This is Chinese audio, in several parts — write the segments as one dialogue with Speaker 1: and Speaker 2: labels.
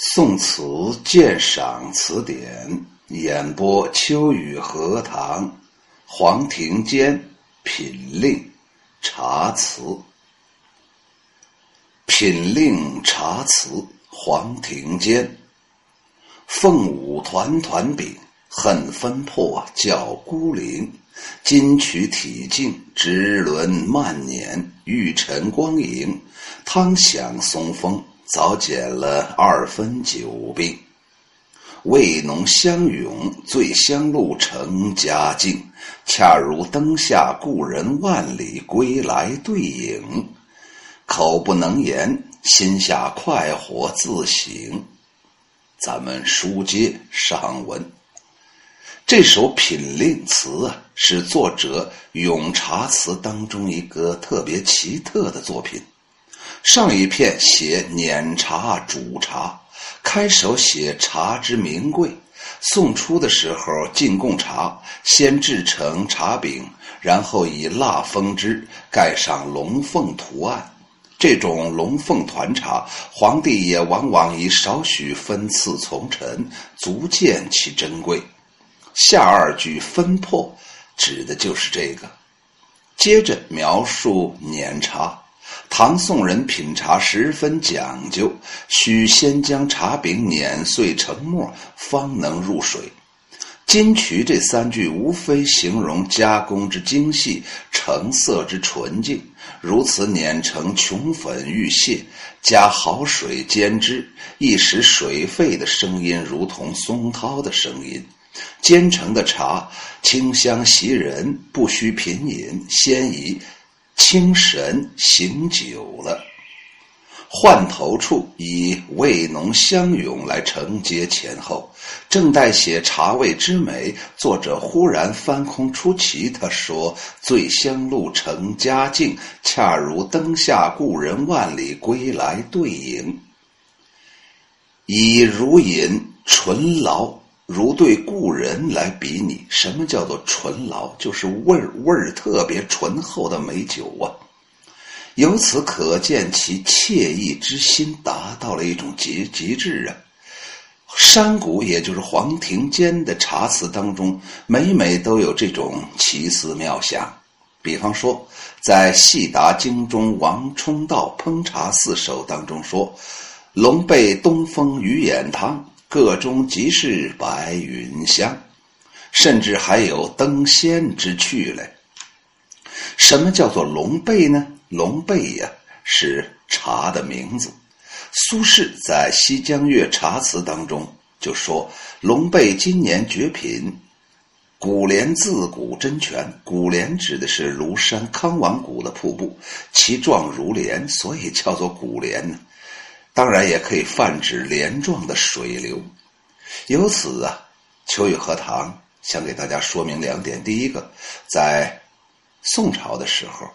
Speaker 1: 宋词鉴赏词典演播：秋雨荷塘，黄庭坚品令茶词。品令茶词，黄庭坚。凤舞团团饼，恨分破叫孤零。金曲体静，直轮慢捻，玉尘光影，汤响松风。早减了二分酒病，味浓香涌，醉香露成佳境，恰如灯下故人万里归来对影。口不能言，心下快活自省。咱们书接上文，这首品令词啊，是作者咏茶词当中一个特别奇特的作品。上一片写碾茶煮茶，开首写茶之名贵。送出的时候进贡茶，先制成茶饼，然后以蜡封之，盖上龙凤图案。这种龙凤团茶，皇帝也往往以少许分赐从臣，足见其珍贵。下二句分破，指的就是这个。接着描述碾茶。唐宋人品茶十分讲究，需先将茶饼碾碎成末，方能入水。金曲这三句无非形容加工之精细，成色之纯净。如此碾成琼粉玉屑，加好水煎之，一时水沸的声音如同松涛的声音。煎成的茶清香袭人，不需品饮，先以。清神醒酒了，换头处以味浓香涌来承接前后。正待写茶味之美，作者忽然翻空出奇，他说：“醉香露成佳境，恰如灯下故人万里归来对影。”以如饮醇醪。如对故人来比拟，什么叫做醇醪？就是味儿味儿特别醇厚的美酒啊！由此可见其惬意之心达到了一种极极致啊！山谷也就是黄庭坚的茶词当中，每每都有这种奇思妙想。比方说，在《细达经中王充道烹茶四首》当中说：“龙背东风鱼眼汤。”个中即是白云香，甚至还有登仙之趣嘞。什么叫做龙背呢？龙背呀，是茶的名字。苏轼在《西江月茶词》当中就说：“龙背今年绝品，古莲自古真泉。古莲指的是庐山康王谷的瀑布，其状如莲，所以叫做古莲呢。”当然也可以泛指连状的水流。由此啊，秋雨荷塘想给大家说明两点：第一个，在宋朝的时候，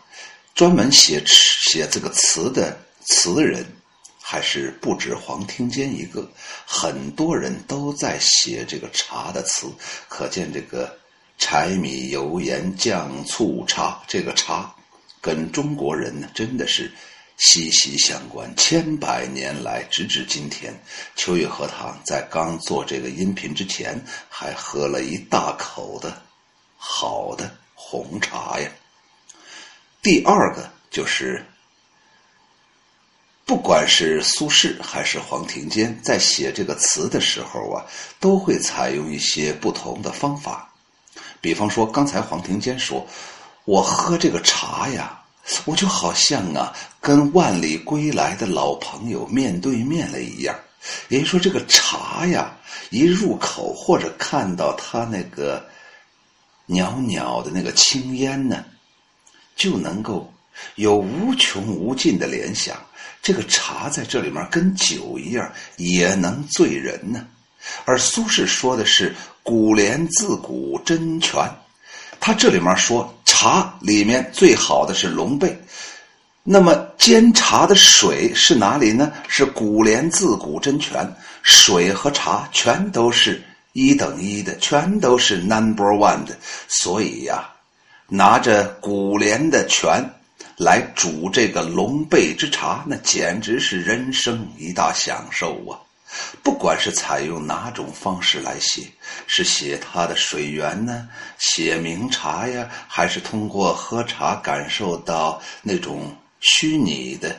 Speaker 1: 专门写写这个词的词人还是不止黄庭坚一个，很多人都在写这个茶的词。可见这个柴米油盐酱醋茶，这个茶跟中国人呢，真的是。息息相关，千百年来，直至今天，秋月荷塘在刚做这个音频之前，还喝了一大口的好的红茶呀。第二个就是，不管是苏轼还是黄庭坚，在写这个词的时候啊，都会采用一些不同的方法。比方说，刚才黄庭坚说：“我喝这个茶呀。”我就好像啊，跟万里归来的老朋友面对面了一样。也就说，这个茶呀，一入口或者看到它那个袅袅的那个青烟呢，就能够有无穷无尽的联想。这个茶在这里面跟酒一样，也能醉人呢。而苏轼说的是“古莲自古真泉”，他这里面说。茶里面最好的是龙背，那么煎茶的水是哪里呢？是古莲自古真泉，水和茶全都是一等一的，全都是 number one 的。所以呀，拿着古莲的泉来煮这个龙背之茶，那简直是人生一大享受啊！不管是采用哪种方式来写，是写它的水源呢，写名茶呀，还是通过喝茶感受到那种虚拟的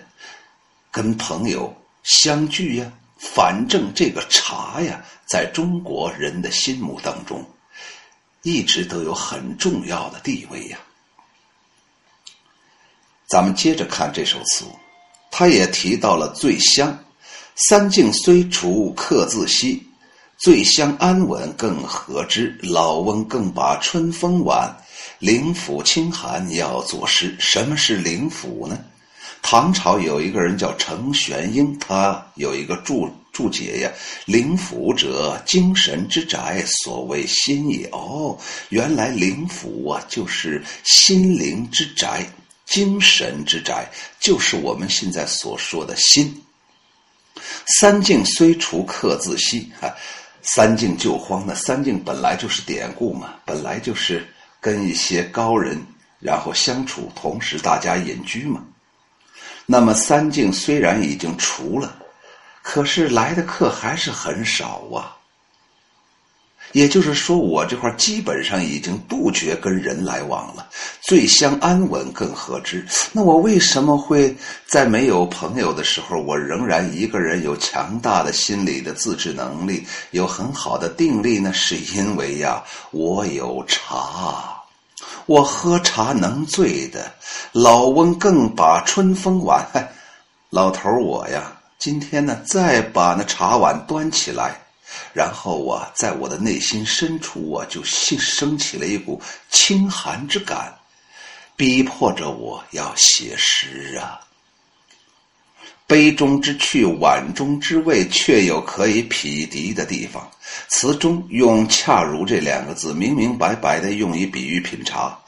Speaker 1: 跟朋友相聚呀？反正这个茶呀，在中国人的心目当中，一直都有很重要的地位呀。咱们接着看这首词，他也提到了醉香。三境虽除客自惜，醉乡安稳更何之？老翁更把春风晚，灵府清寒要作诗。什么是灵府呢？唐朝有一个人叫程玄英，他有一个注注解呀：“灵府者，精神之宅，所谓心也。”哦，原来灵府啊，就是心灵之宅，精神之宅，就是我们现在所说的心。三境虽除客自惜，哈，三境救荒那三境本来就是典故嘛，本来就是跟一些高人然后相处，同时大家隐居嘛。那么三境虽然已经除了，可是来的客还是很少啊。也就是说，我这块基本上已经杜绝跟人来往了，醉乡安稳更何之？那我为什么会在没有朋友的时候，我仍然一个人有强大的心理的自制能力，有很好的定力呢？是因为呀，我有茶。我喝茶能醉的，老翁更把春风晚。老头我呀，今天呢，再把那茶碗端起来，然后啊，在我的内心深处啊，就兴升起了一股清寒之感，逼迫着我要写诗啊。杯中之趣，碗中之味，却有可以匹敌的地方。词中用“恰如”这两个字，明明白白的用以比喻品茶，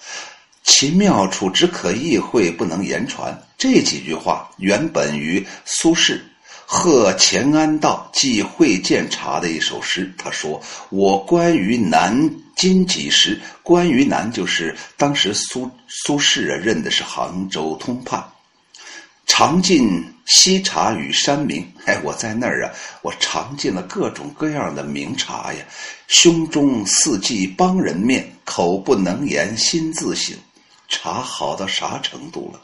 Speaker 1: 其妙处只可意会，不能言传。这几句话原本于苏轼《贺乾安道寄会见茶》的一首诗。他说：“我关于南京几时？关于南就是当时苏苏轼啊，认的是杭州通判。”尝尽西茶与山名，哎，我在那儿啊，我尝尽了各种各样的名茶呀。胸中四季帮人面，口不能言心自省。茶好到啥程度了？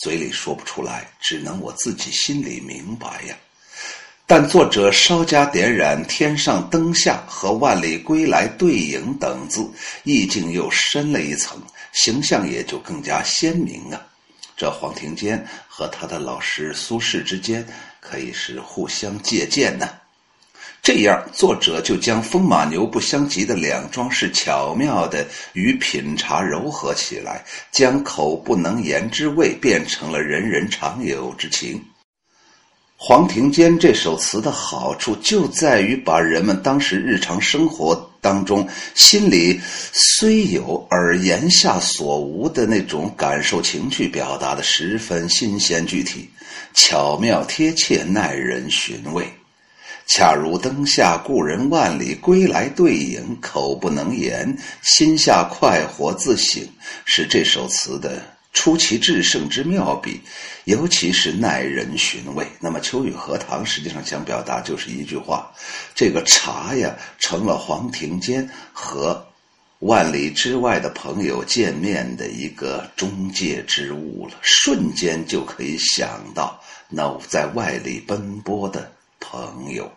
Speaker 1: 嘴里说不出来，只能我自己心里明白呀。但作者稍加点染“天上灯下”和“万里归来”对影等字，意境又深了一层，形象也就更加鲜明啊。这黄庭坚和他的老师苏轼之间可以是互相借鉴呢。这样，作者就将风马牛不相及的两桩事巧妙地与品茶糅合起来，将口不能言之味变成了人人常有之情。黄庭坚这首词的好处就在于把人们当时日常生活当中心里虽有而言下所无的那种感受情绪表达的十分新鲜具体、巧妙贴切、耐人寻味。恰如灯下故人万里归来对影，口不能言，心下快活自省，是这首词的。出奇制胜之妙笔，尤其是耐人寻味。那么《秋雨荷塘》实际上想表达就是一句话：这个茶呀，成了黄庭坚和万里之外的朋友见面的一个中介之物了。瞬间就可以想到那在外里奔波的朋友。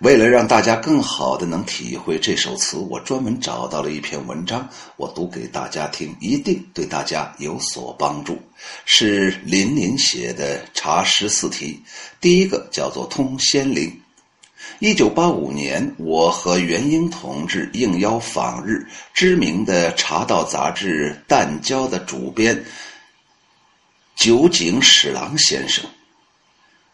Speaker 1: 为了让大家更好的能体会这首词，我专门找到了一篇文章，我读给大家听，一定对大家有所帮助。是林林写的茶诗四题，第一个叫做《通仙林》。一九八五年，我和元英同志应邀访日，知名的茶道杂志《淡椒》的主编酒井史郎先生，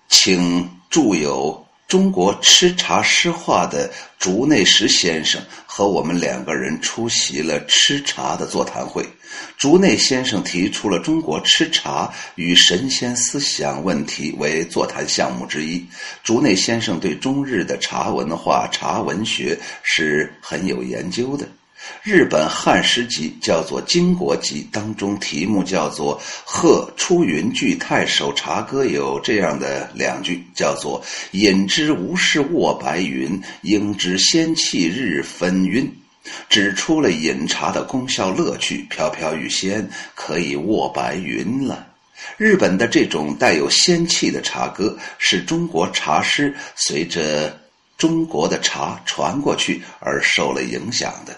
Speaker 1: 请著有。中国吃茶诗画的竹内实先生和我们两个人出席了吃茶的座谈会。竹内先生提出了中国吃茶与神仙思想问题为座谈项目之一。竹内先生对中日的茶文化、茶文学是很有研究的。日本汉诗集叫做《金国集》，当中题目叫做《贺出云句太守茶歌》，有这样的两句，叫做“饮之无事卧白云，应知仙气日分晕”，指出了饮茶的功效乐趣，飘飘欲仙，可以卧白云了。日本的这种带有仙气的茶歌，是中国茶诗随着中国的茶传过去而受了影响的。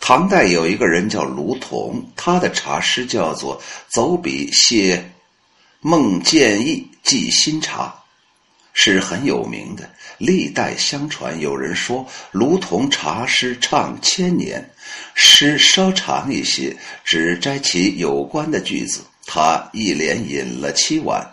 Speaker 1: 唐代有一个人叫卢仝，他的茶诗叫做《走笔谢孟建议寄新茶》，是很有名的，历代相传。有人说卢仝茶诗唱千年，诗稍长一些，只摘其有关的句子。他一连饮了七碗，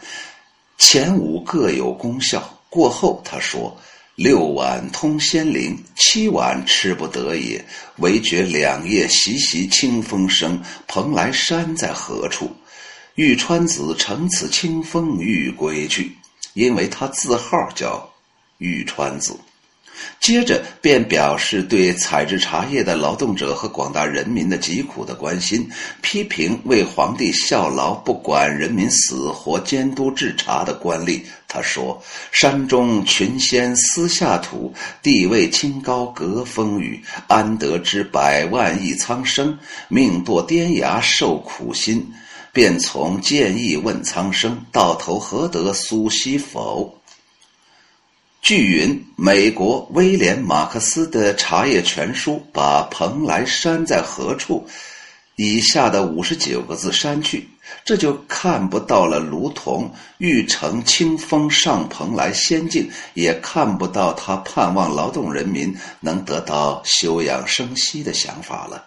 Speaker 1: 前五各有功效。过后他说。六碗通仙灵，七碗吃不得也。唯觉两夜习习清风生。蓬莱山在何处？玉川子乘此清风欲归去。因为他字号叫玉川子。接着便表示对采制茶叶的劳动者和广大人民的疾苦的关心，批评为皇帝效劳不管人民死活、监督制茶的官吏。他说：“山中群仙私下土，地位清高隔风雨，安得知百万亿苍生命堕颠崖受苦心？便从建议问苍生，到头何得苏西否？”据云，美国威廉·马克思的《茶叶全书》把“蓬莱山在何处”以下的五十九个字删去，这就看不到了卢同欲乘清风上蓬莱仙境，也看不到他盼望劳动人民能得到休养生息的想法了。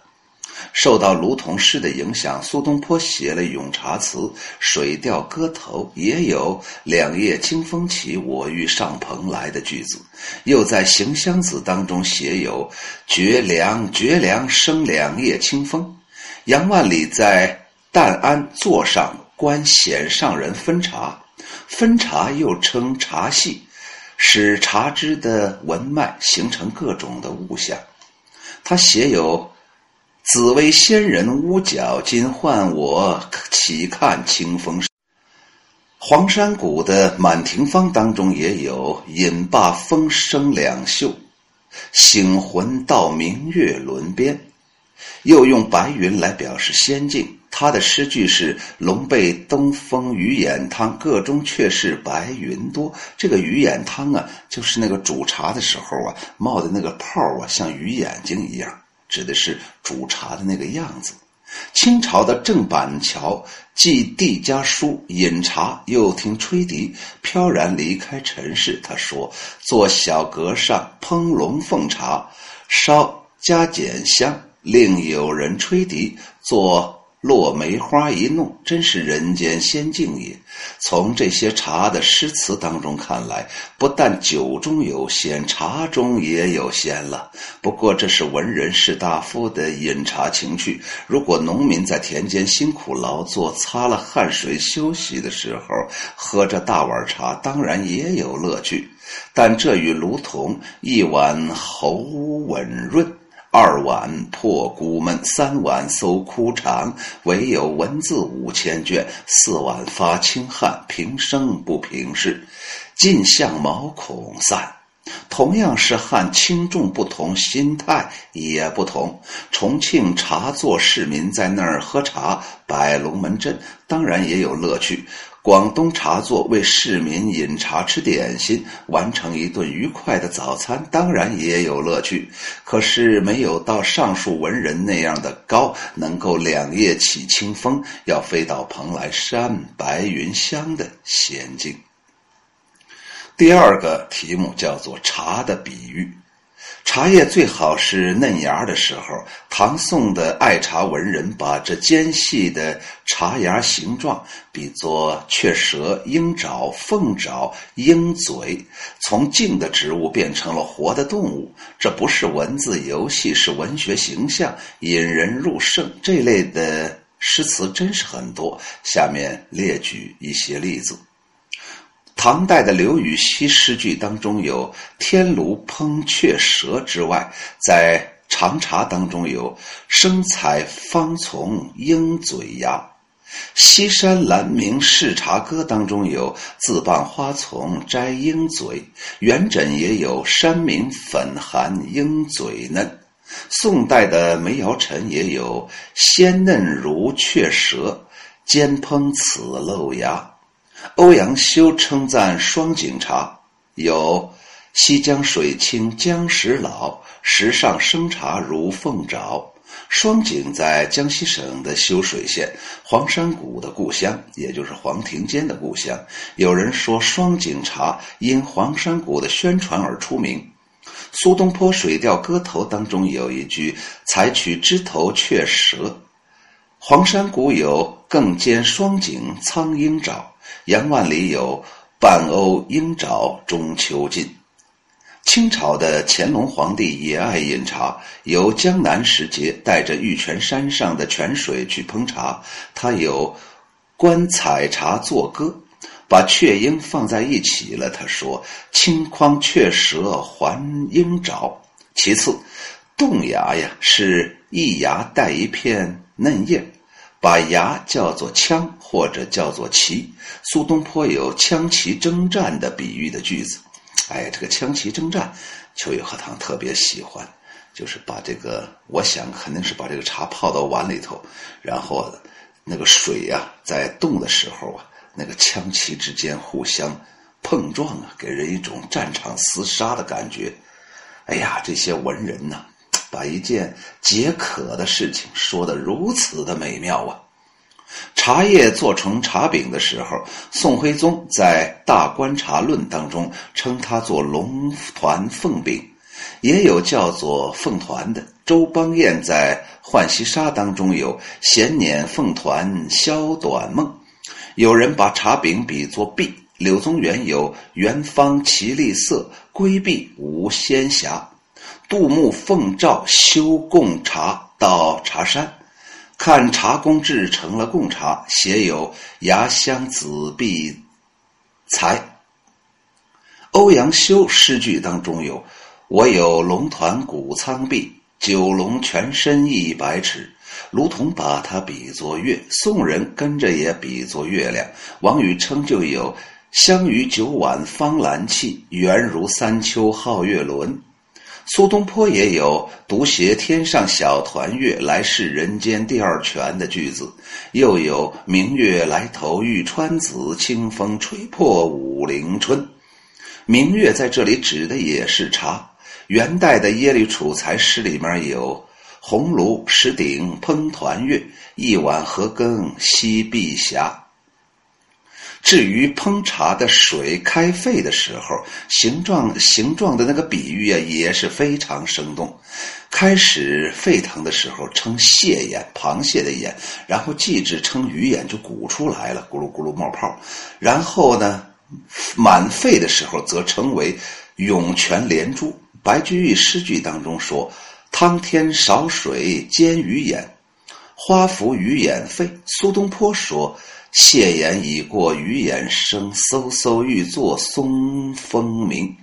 Speaker 1: 受到卢仝诗的影响，苏东坡写了《咏茶词》《水调歌头》，也有“两夜清风起，我欲上蓬莱”的句子；又在《行香子》当中写有“绝凉绝凉生两夜清风”。杨万里在淡安座上观显上人分茶，分茶又称茶戏，使茶枝的纹脉形成各种的物象。他写有。紫薇仙人乌角，今唤我岂看清风。黄山谷的满庭芳当中也有“饮罢风声两袖，醒魂到明月轮边”，又用白云来表示仙境。他的诗句是“龙背东风鱼眼汤，个中却是白云多”。这个鱼眼汤啊，就是那个煮茶的时候啊，冒的那个泡啊，像鱼眼睛一样。指的是煮茶的那个样子。清朝的郑板桥寄递家书饮茶，又听吹笛，飘然离开尘世。他说：“坐小阁上烹龙凤茶，烧加减香，另有人吹笛。”坐。落梅花一弄，真是人间仙境也。从这些茶的诗词当中看来，不但酒中有仙，茶中也有仙了。不过这是文人士大夫的饮茶情趣。如果农民在田间辛苦劳作，擦了汗水休息的时候，喝着大碗茶，当然也有乐趣。但这与卢仝一碗喉吻润。二碗破孤闷，三碗搜枯肠，唯有文字五千卷。四碗发清汗，平生不平事，尽向毛孔散。同样是汗，轻重不同，心态也不同。重庆茶座市民在那儿喝茶，摆龙门阵，当然也有乐趣。广东茶座为市民饮茶吃点心，完成一顿愉快的早餐，当然也有乐趣。可是没有到上述文人那样的高，能够两夜起清风，要飞到蓬莱山白云乡的仙境。第二个题目叫做“茶的比喻”。茶叶最好是嫩芽的时候。唐宋的爱茶文人把这尖细的茶芽形状比作雀舌、鹰爪、凤爪、鹰嘴，从静的植物变成了活的动物。这不是文字游戏，是文学形象，引人入胜。这类的诗词真是很多。下面列举一些例子。唐代的刘禹锡诗句当中有“天炉烹雀舌”之外，在长茶当中有生采方丛鹰嘴芽。西山兰明试茶歌当中有自傍花丛摘鹰嘴，元稹也有山明粉寒鹰嘴嫩。宋代的梅尧臣也有鲜嫩如雀舌，煎烹此漏芽。欧阳修称赞双井茶有西江水清江石老，石上生茶如凤爪。双井在江西省的修水县，黄山谷的故乡，也就是黄庭坚的故乡。有人说，双井茶因黄山谷的宣传而出名。苏东坡《水调歌头》当中有一句：“采取枝头却舌。”黄山谷有“更兼双井苍鹰爪”，杨万里有“半瓯鹰爪中秋尽”。清朝的乾隆皇帝也爱饮茶，由江南时节带着玉泉山上的泉水去烹茶。他有“观采茶作歌”，把雀鹰放在一起了。他说：“青筐雀舌还鹰爪。”其次，洞芽呀是一芽带一片嫩叶，把牙叫做枪或者叫做旗。苏东坡有“枪旗征战”的比喻的句子。哎，这个枪旗征战，秋雨荷塘特别喜欢，就是把这个，我想肯定是把这个茶泡到碗里头，然后那个水呀，在冻的时候啊，那个枪旗之间互相碰撞啊，给人一种战场厮杀的感觉。哎呀，这些文人呐，把一件解渴的事情说得如此的美妙啊！茶叶做成茶饼的时候，宋徽宗在《大观茶论》当中称它做龙团凤饼，也有叫做凤团的。周邦彦在《浣溪沙》当中有“闲捻凤团消短梦”。有人把茶饼比作璧，柳宗元有“圆方其丽色，规璧无仙霞”。杜牧奉诏修贡茶到茶山。看茶工制成了贡茶，写有“牙香紫碧才”。欧阳修诗句当中有“我有龙团古苍壁，九龙全身一百尺”，卢仝把它比作月，宋人跟着也比作月亮。王禹偁就有“香于九碗方兰气，圆如三秋皓月轮”。苏东坡也有“独携天上小团月，来世人间第二泉”的句子，又有“明月来投玉川子，清风吹破武陵春”。明月在这里指的也是茶。元代的耶律楚材诗里面有“红炉石鼎烹团月，一碗何羹西碧霞”。至于烹茶的水开沸的时候，形状形状的那个比喻啊，也是非常生动。开始沸腾的时候称蟹眼，螃蟹的眼，然后继之称鱼眼，就鼓出来了，咕噜咕噜冒泡。然后呢，满沸的时候则称为涌泉连珠。白居易诗句当中说：“汤添少水煎鱼眼，花浮鱼眼沸。”苏东坡说。蟹眼已过鱼眼生，嗖嗖欲作松风鸣，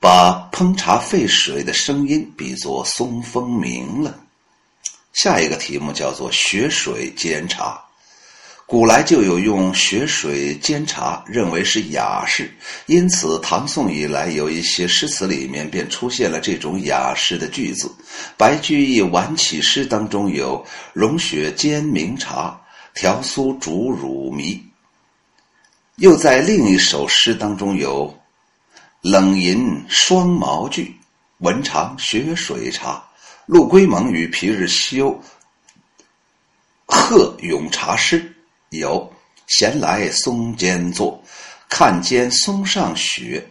Speaker 1: 把烹茶沸水的声音比作松风鸣了。下一个题目叫做雪水煎茶。古来就有用雪水煎茶，认为是雅士，因此唐宋以来有一些诗词里面便出现了这种雅士的句子。白居易晚起诗当中有“融雪煎茗茶”。调酥煮乳糜，又在另一首诗当中有“冷吟双毛句，闻尝雪水茶”。陆龟蒙与皮日休贺咏茶诗有“闲来松间坐，看间松上雪”。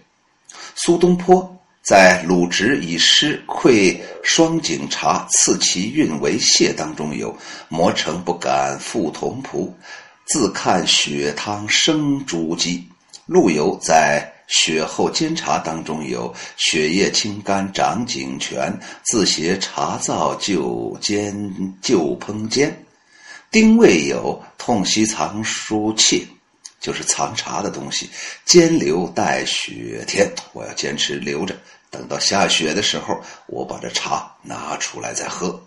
Speaker 1: 苏东坡。在鲁直以诗馈双井茶，赐其韵为谢当中有“磨成不敢复同仆，自看雪汤生珠玑”。陆游在雪后煎茶当中有“雪夜清甘长井泉，自携茶灶就煎就烹煎”。丁未有“痛惜藏书切”。就是藏茶的东西，煎留待雪天。我要坚持留着，等到下雪的时候，我把这茶拿出来再喝。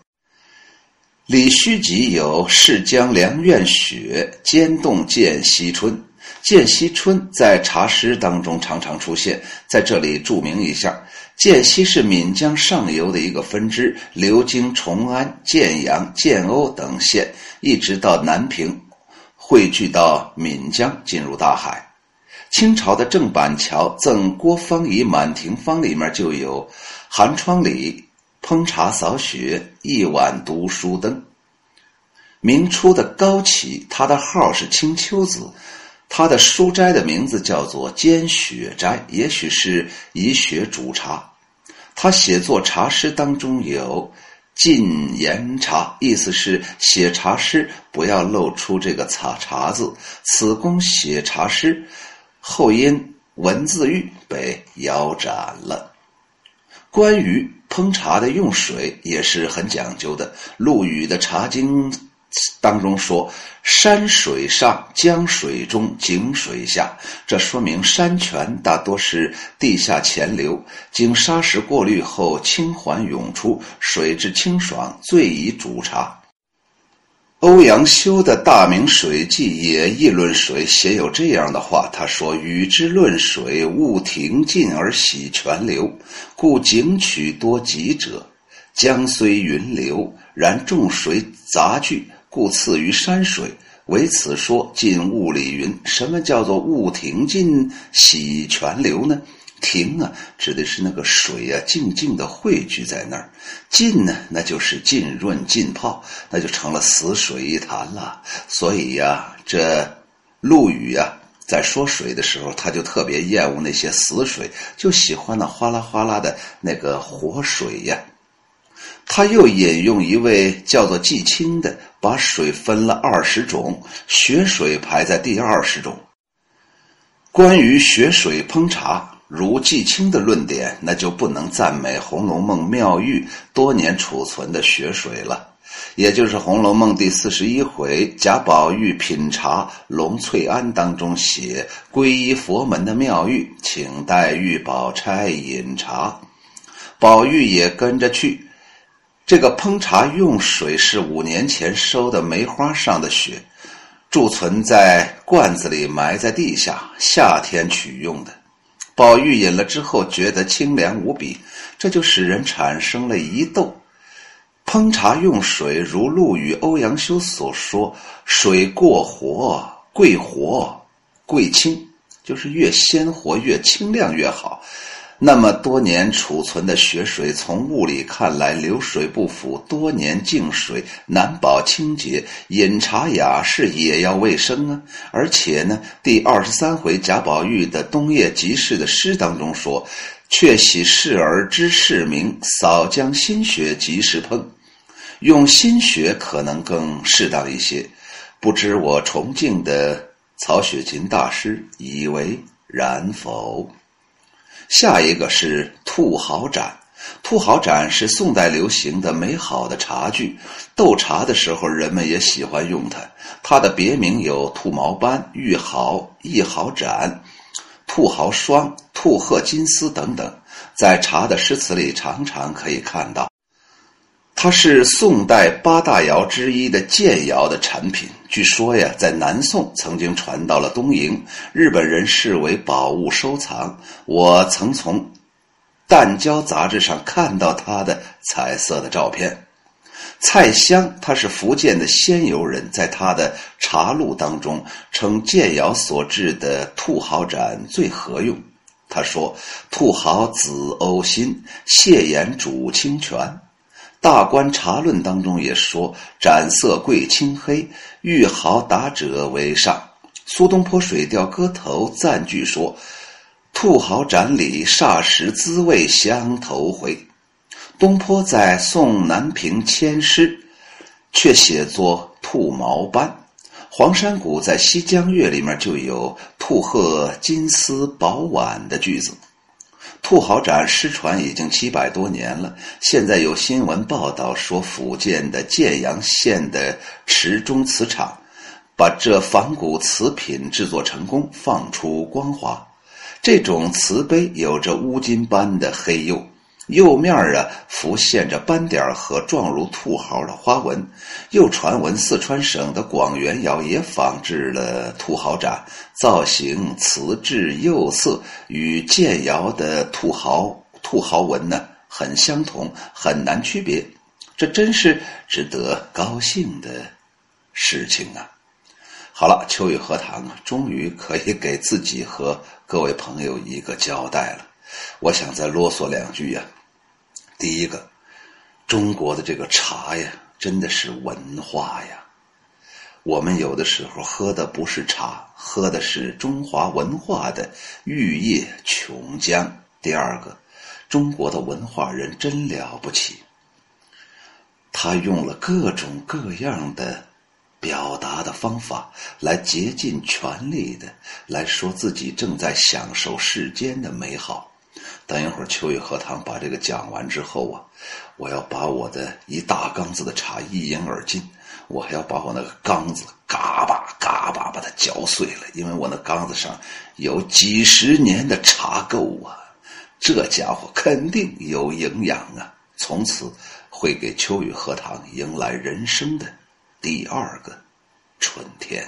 Speaker 1: 李虚集有“逝江凉院雪，兼冻见西春”。见西春在茶诗当中常常出现，在这里注明一下，涧西是闽江上游的一个分支，流经崇安、建阳、建瓯等县，一直到南平，汇聚到闽江，进入大海。清朝的郑板桥《赠郭方仪满庭芳》里面就有“寒窗里烹茶扫雪，一碗读书灯”。明初的高启，他的号是青丘子。他的书斋的名字叫做兼雪斋，也许是以雪煮茶。他写作茶诗当中有“禁言茶”，意思是写茶诗不要露出这个“茶”茶字。此公写茶诗，后因文字狱被腰斩了。关于烹茶的用水也是很讲究的，陆羽的《茶经》。当中说，山水上，江水中，井水下，这说明山泉大多是地下潜流，经砂石过滤后清还涌出，水质清爽，最宜煮茶。欧阳修的大明水记也议论水，写有这样的话：他说：“与之论水，勿停尽而喜泉流，故景曲多急者。江虽云流，然众水杂聚。”故次于山水，为此说尽物理云。什么叫做物停尽洗泉流呢？停啊，指的是那个水啊，静静的汇聚在那儿；浸呢，那就是浸润浸泡，那就成了死水一潭了。所以呀，这陆羽呀，在说水的时候，他就特别厌恶那些死水，就喜欢那哗啦哗啦的那个活水呀。他又引用一位叫做季青的，把水分了二十种，雪水排在第二十种。关于雪水烹茶，如季青的论点，那就不能赞美《红楼梦》妙玉多年储存的雪水了。也就是《红楼梦》第四十一回贾宝玉品茶龙翠庵当中写皈依佛门的妙玉，请黛玉、宝钗饮茶，宝玉也跟着去。这个烹茶用水是五年前收的梅花上的雪，贮存在罐子里，埋在地下，夏天取用的。宝玉饮了之后，觉得清凉无比，这就使人产生了疑窦。烹茶用水，如陆羽、欧阳修所说，水过活，贵活，贵清，就是越鲜活、越清亮越好。那么多年储存的雪水，从物理看来流水不腐，多年净水难保清洁，饮茶雅士也要卫生啊！而且呢，第二十三回贾宝玉的冬夜集市的诗当中说：“却喜视而知市名，扫将新雪及时烹。”用新雪可能更适当一些，不知我崇敬的曹雪芹大师以为然否？下一个是兔毫盏，兔毫盏是宋代流行的美好的茶具，斗茶的时候人们也喜欢用它。它的别名有兔毛斑、玉毫、一毫盏、兔毫霜、兔褐金丝等等，在茶的诗词里常常可以看到。它是宋代八大窑之一的建窑的产品。据说呀，在南宋曾经传到了东瀛，日本人视为宝物收藏。我曾从《淡椒》杂志上看到它的彩色的照片。蔡襄他是福建的仙游人，在他的茶录当中称建窑所制的兔毫盏最合用。他说：“兔毫紫欧新，蟹眼煮清泉。”大观茶论当中也说：“盏色贵青黑，玉毫达者为上。”苏东坡《水调歌头》赞句说：“兔毫盏里霎时滋味相投回。”东坡在宋南屏签诗，却写作兔毛斑。黄山谷在《西江月》里面就有“兔鹤金丝宝碗”的句子。兔毫盏失传已经七百多年了。现在有新闻报道说，福建的建阳县的池中瓷厂把这仿古瓷品制作成功，放出光华。这种瓷杯有着乌金般的黑釉。釉面啊，浮现着斑点和状如兔毫的花纹。又传闻四川省的广元窑也仿制了兔毫盏，造型瓷质釉色与建窑的兔毫兔毫纹呢很相同，很难区别。这真是值得高兴的事情啊！好了，秋雨荷塘啊，终于可以给自己和各位朋友一个交代了。我想再啰嗦两句呀。第一个，中国的这个茶呀，真的是文化呀。我们有的时候喝的不是茶，喝的是中华文化的玉液琼浆。第二个，中国的文化人真了不起，他用了各种各样的表达的方法，来竭尽全力的来说自己正在享受世间的美好。等一会儿，秋雨荷塘把这个讲完之后啊，我要把我的一大缸子的茶一饮而尽，我还要把我那个缸子嘎巴嘎巴把它嚼碎了，因为我那缸子上有几十年的茶垢啊，这家伙肯定有营养啊，从此会给秋雨荷塘迎来人生的第二个春天。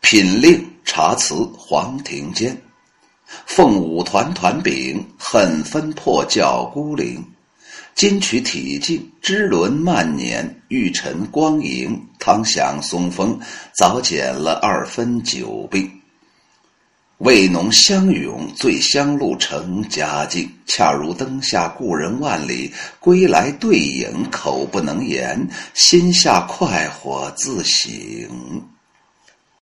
Speaker 1: 品令茶词黄庭坚。凤舞团团饼，恨分破教孤零。金曲体静，支轮慢捻，玉尘光影。汤响松风，早减了二分酒病。味浓香涌，醉香露成佳境。恰如灯下故人万里，归来对影口不能言，心下快活自省。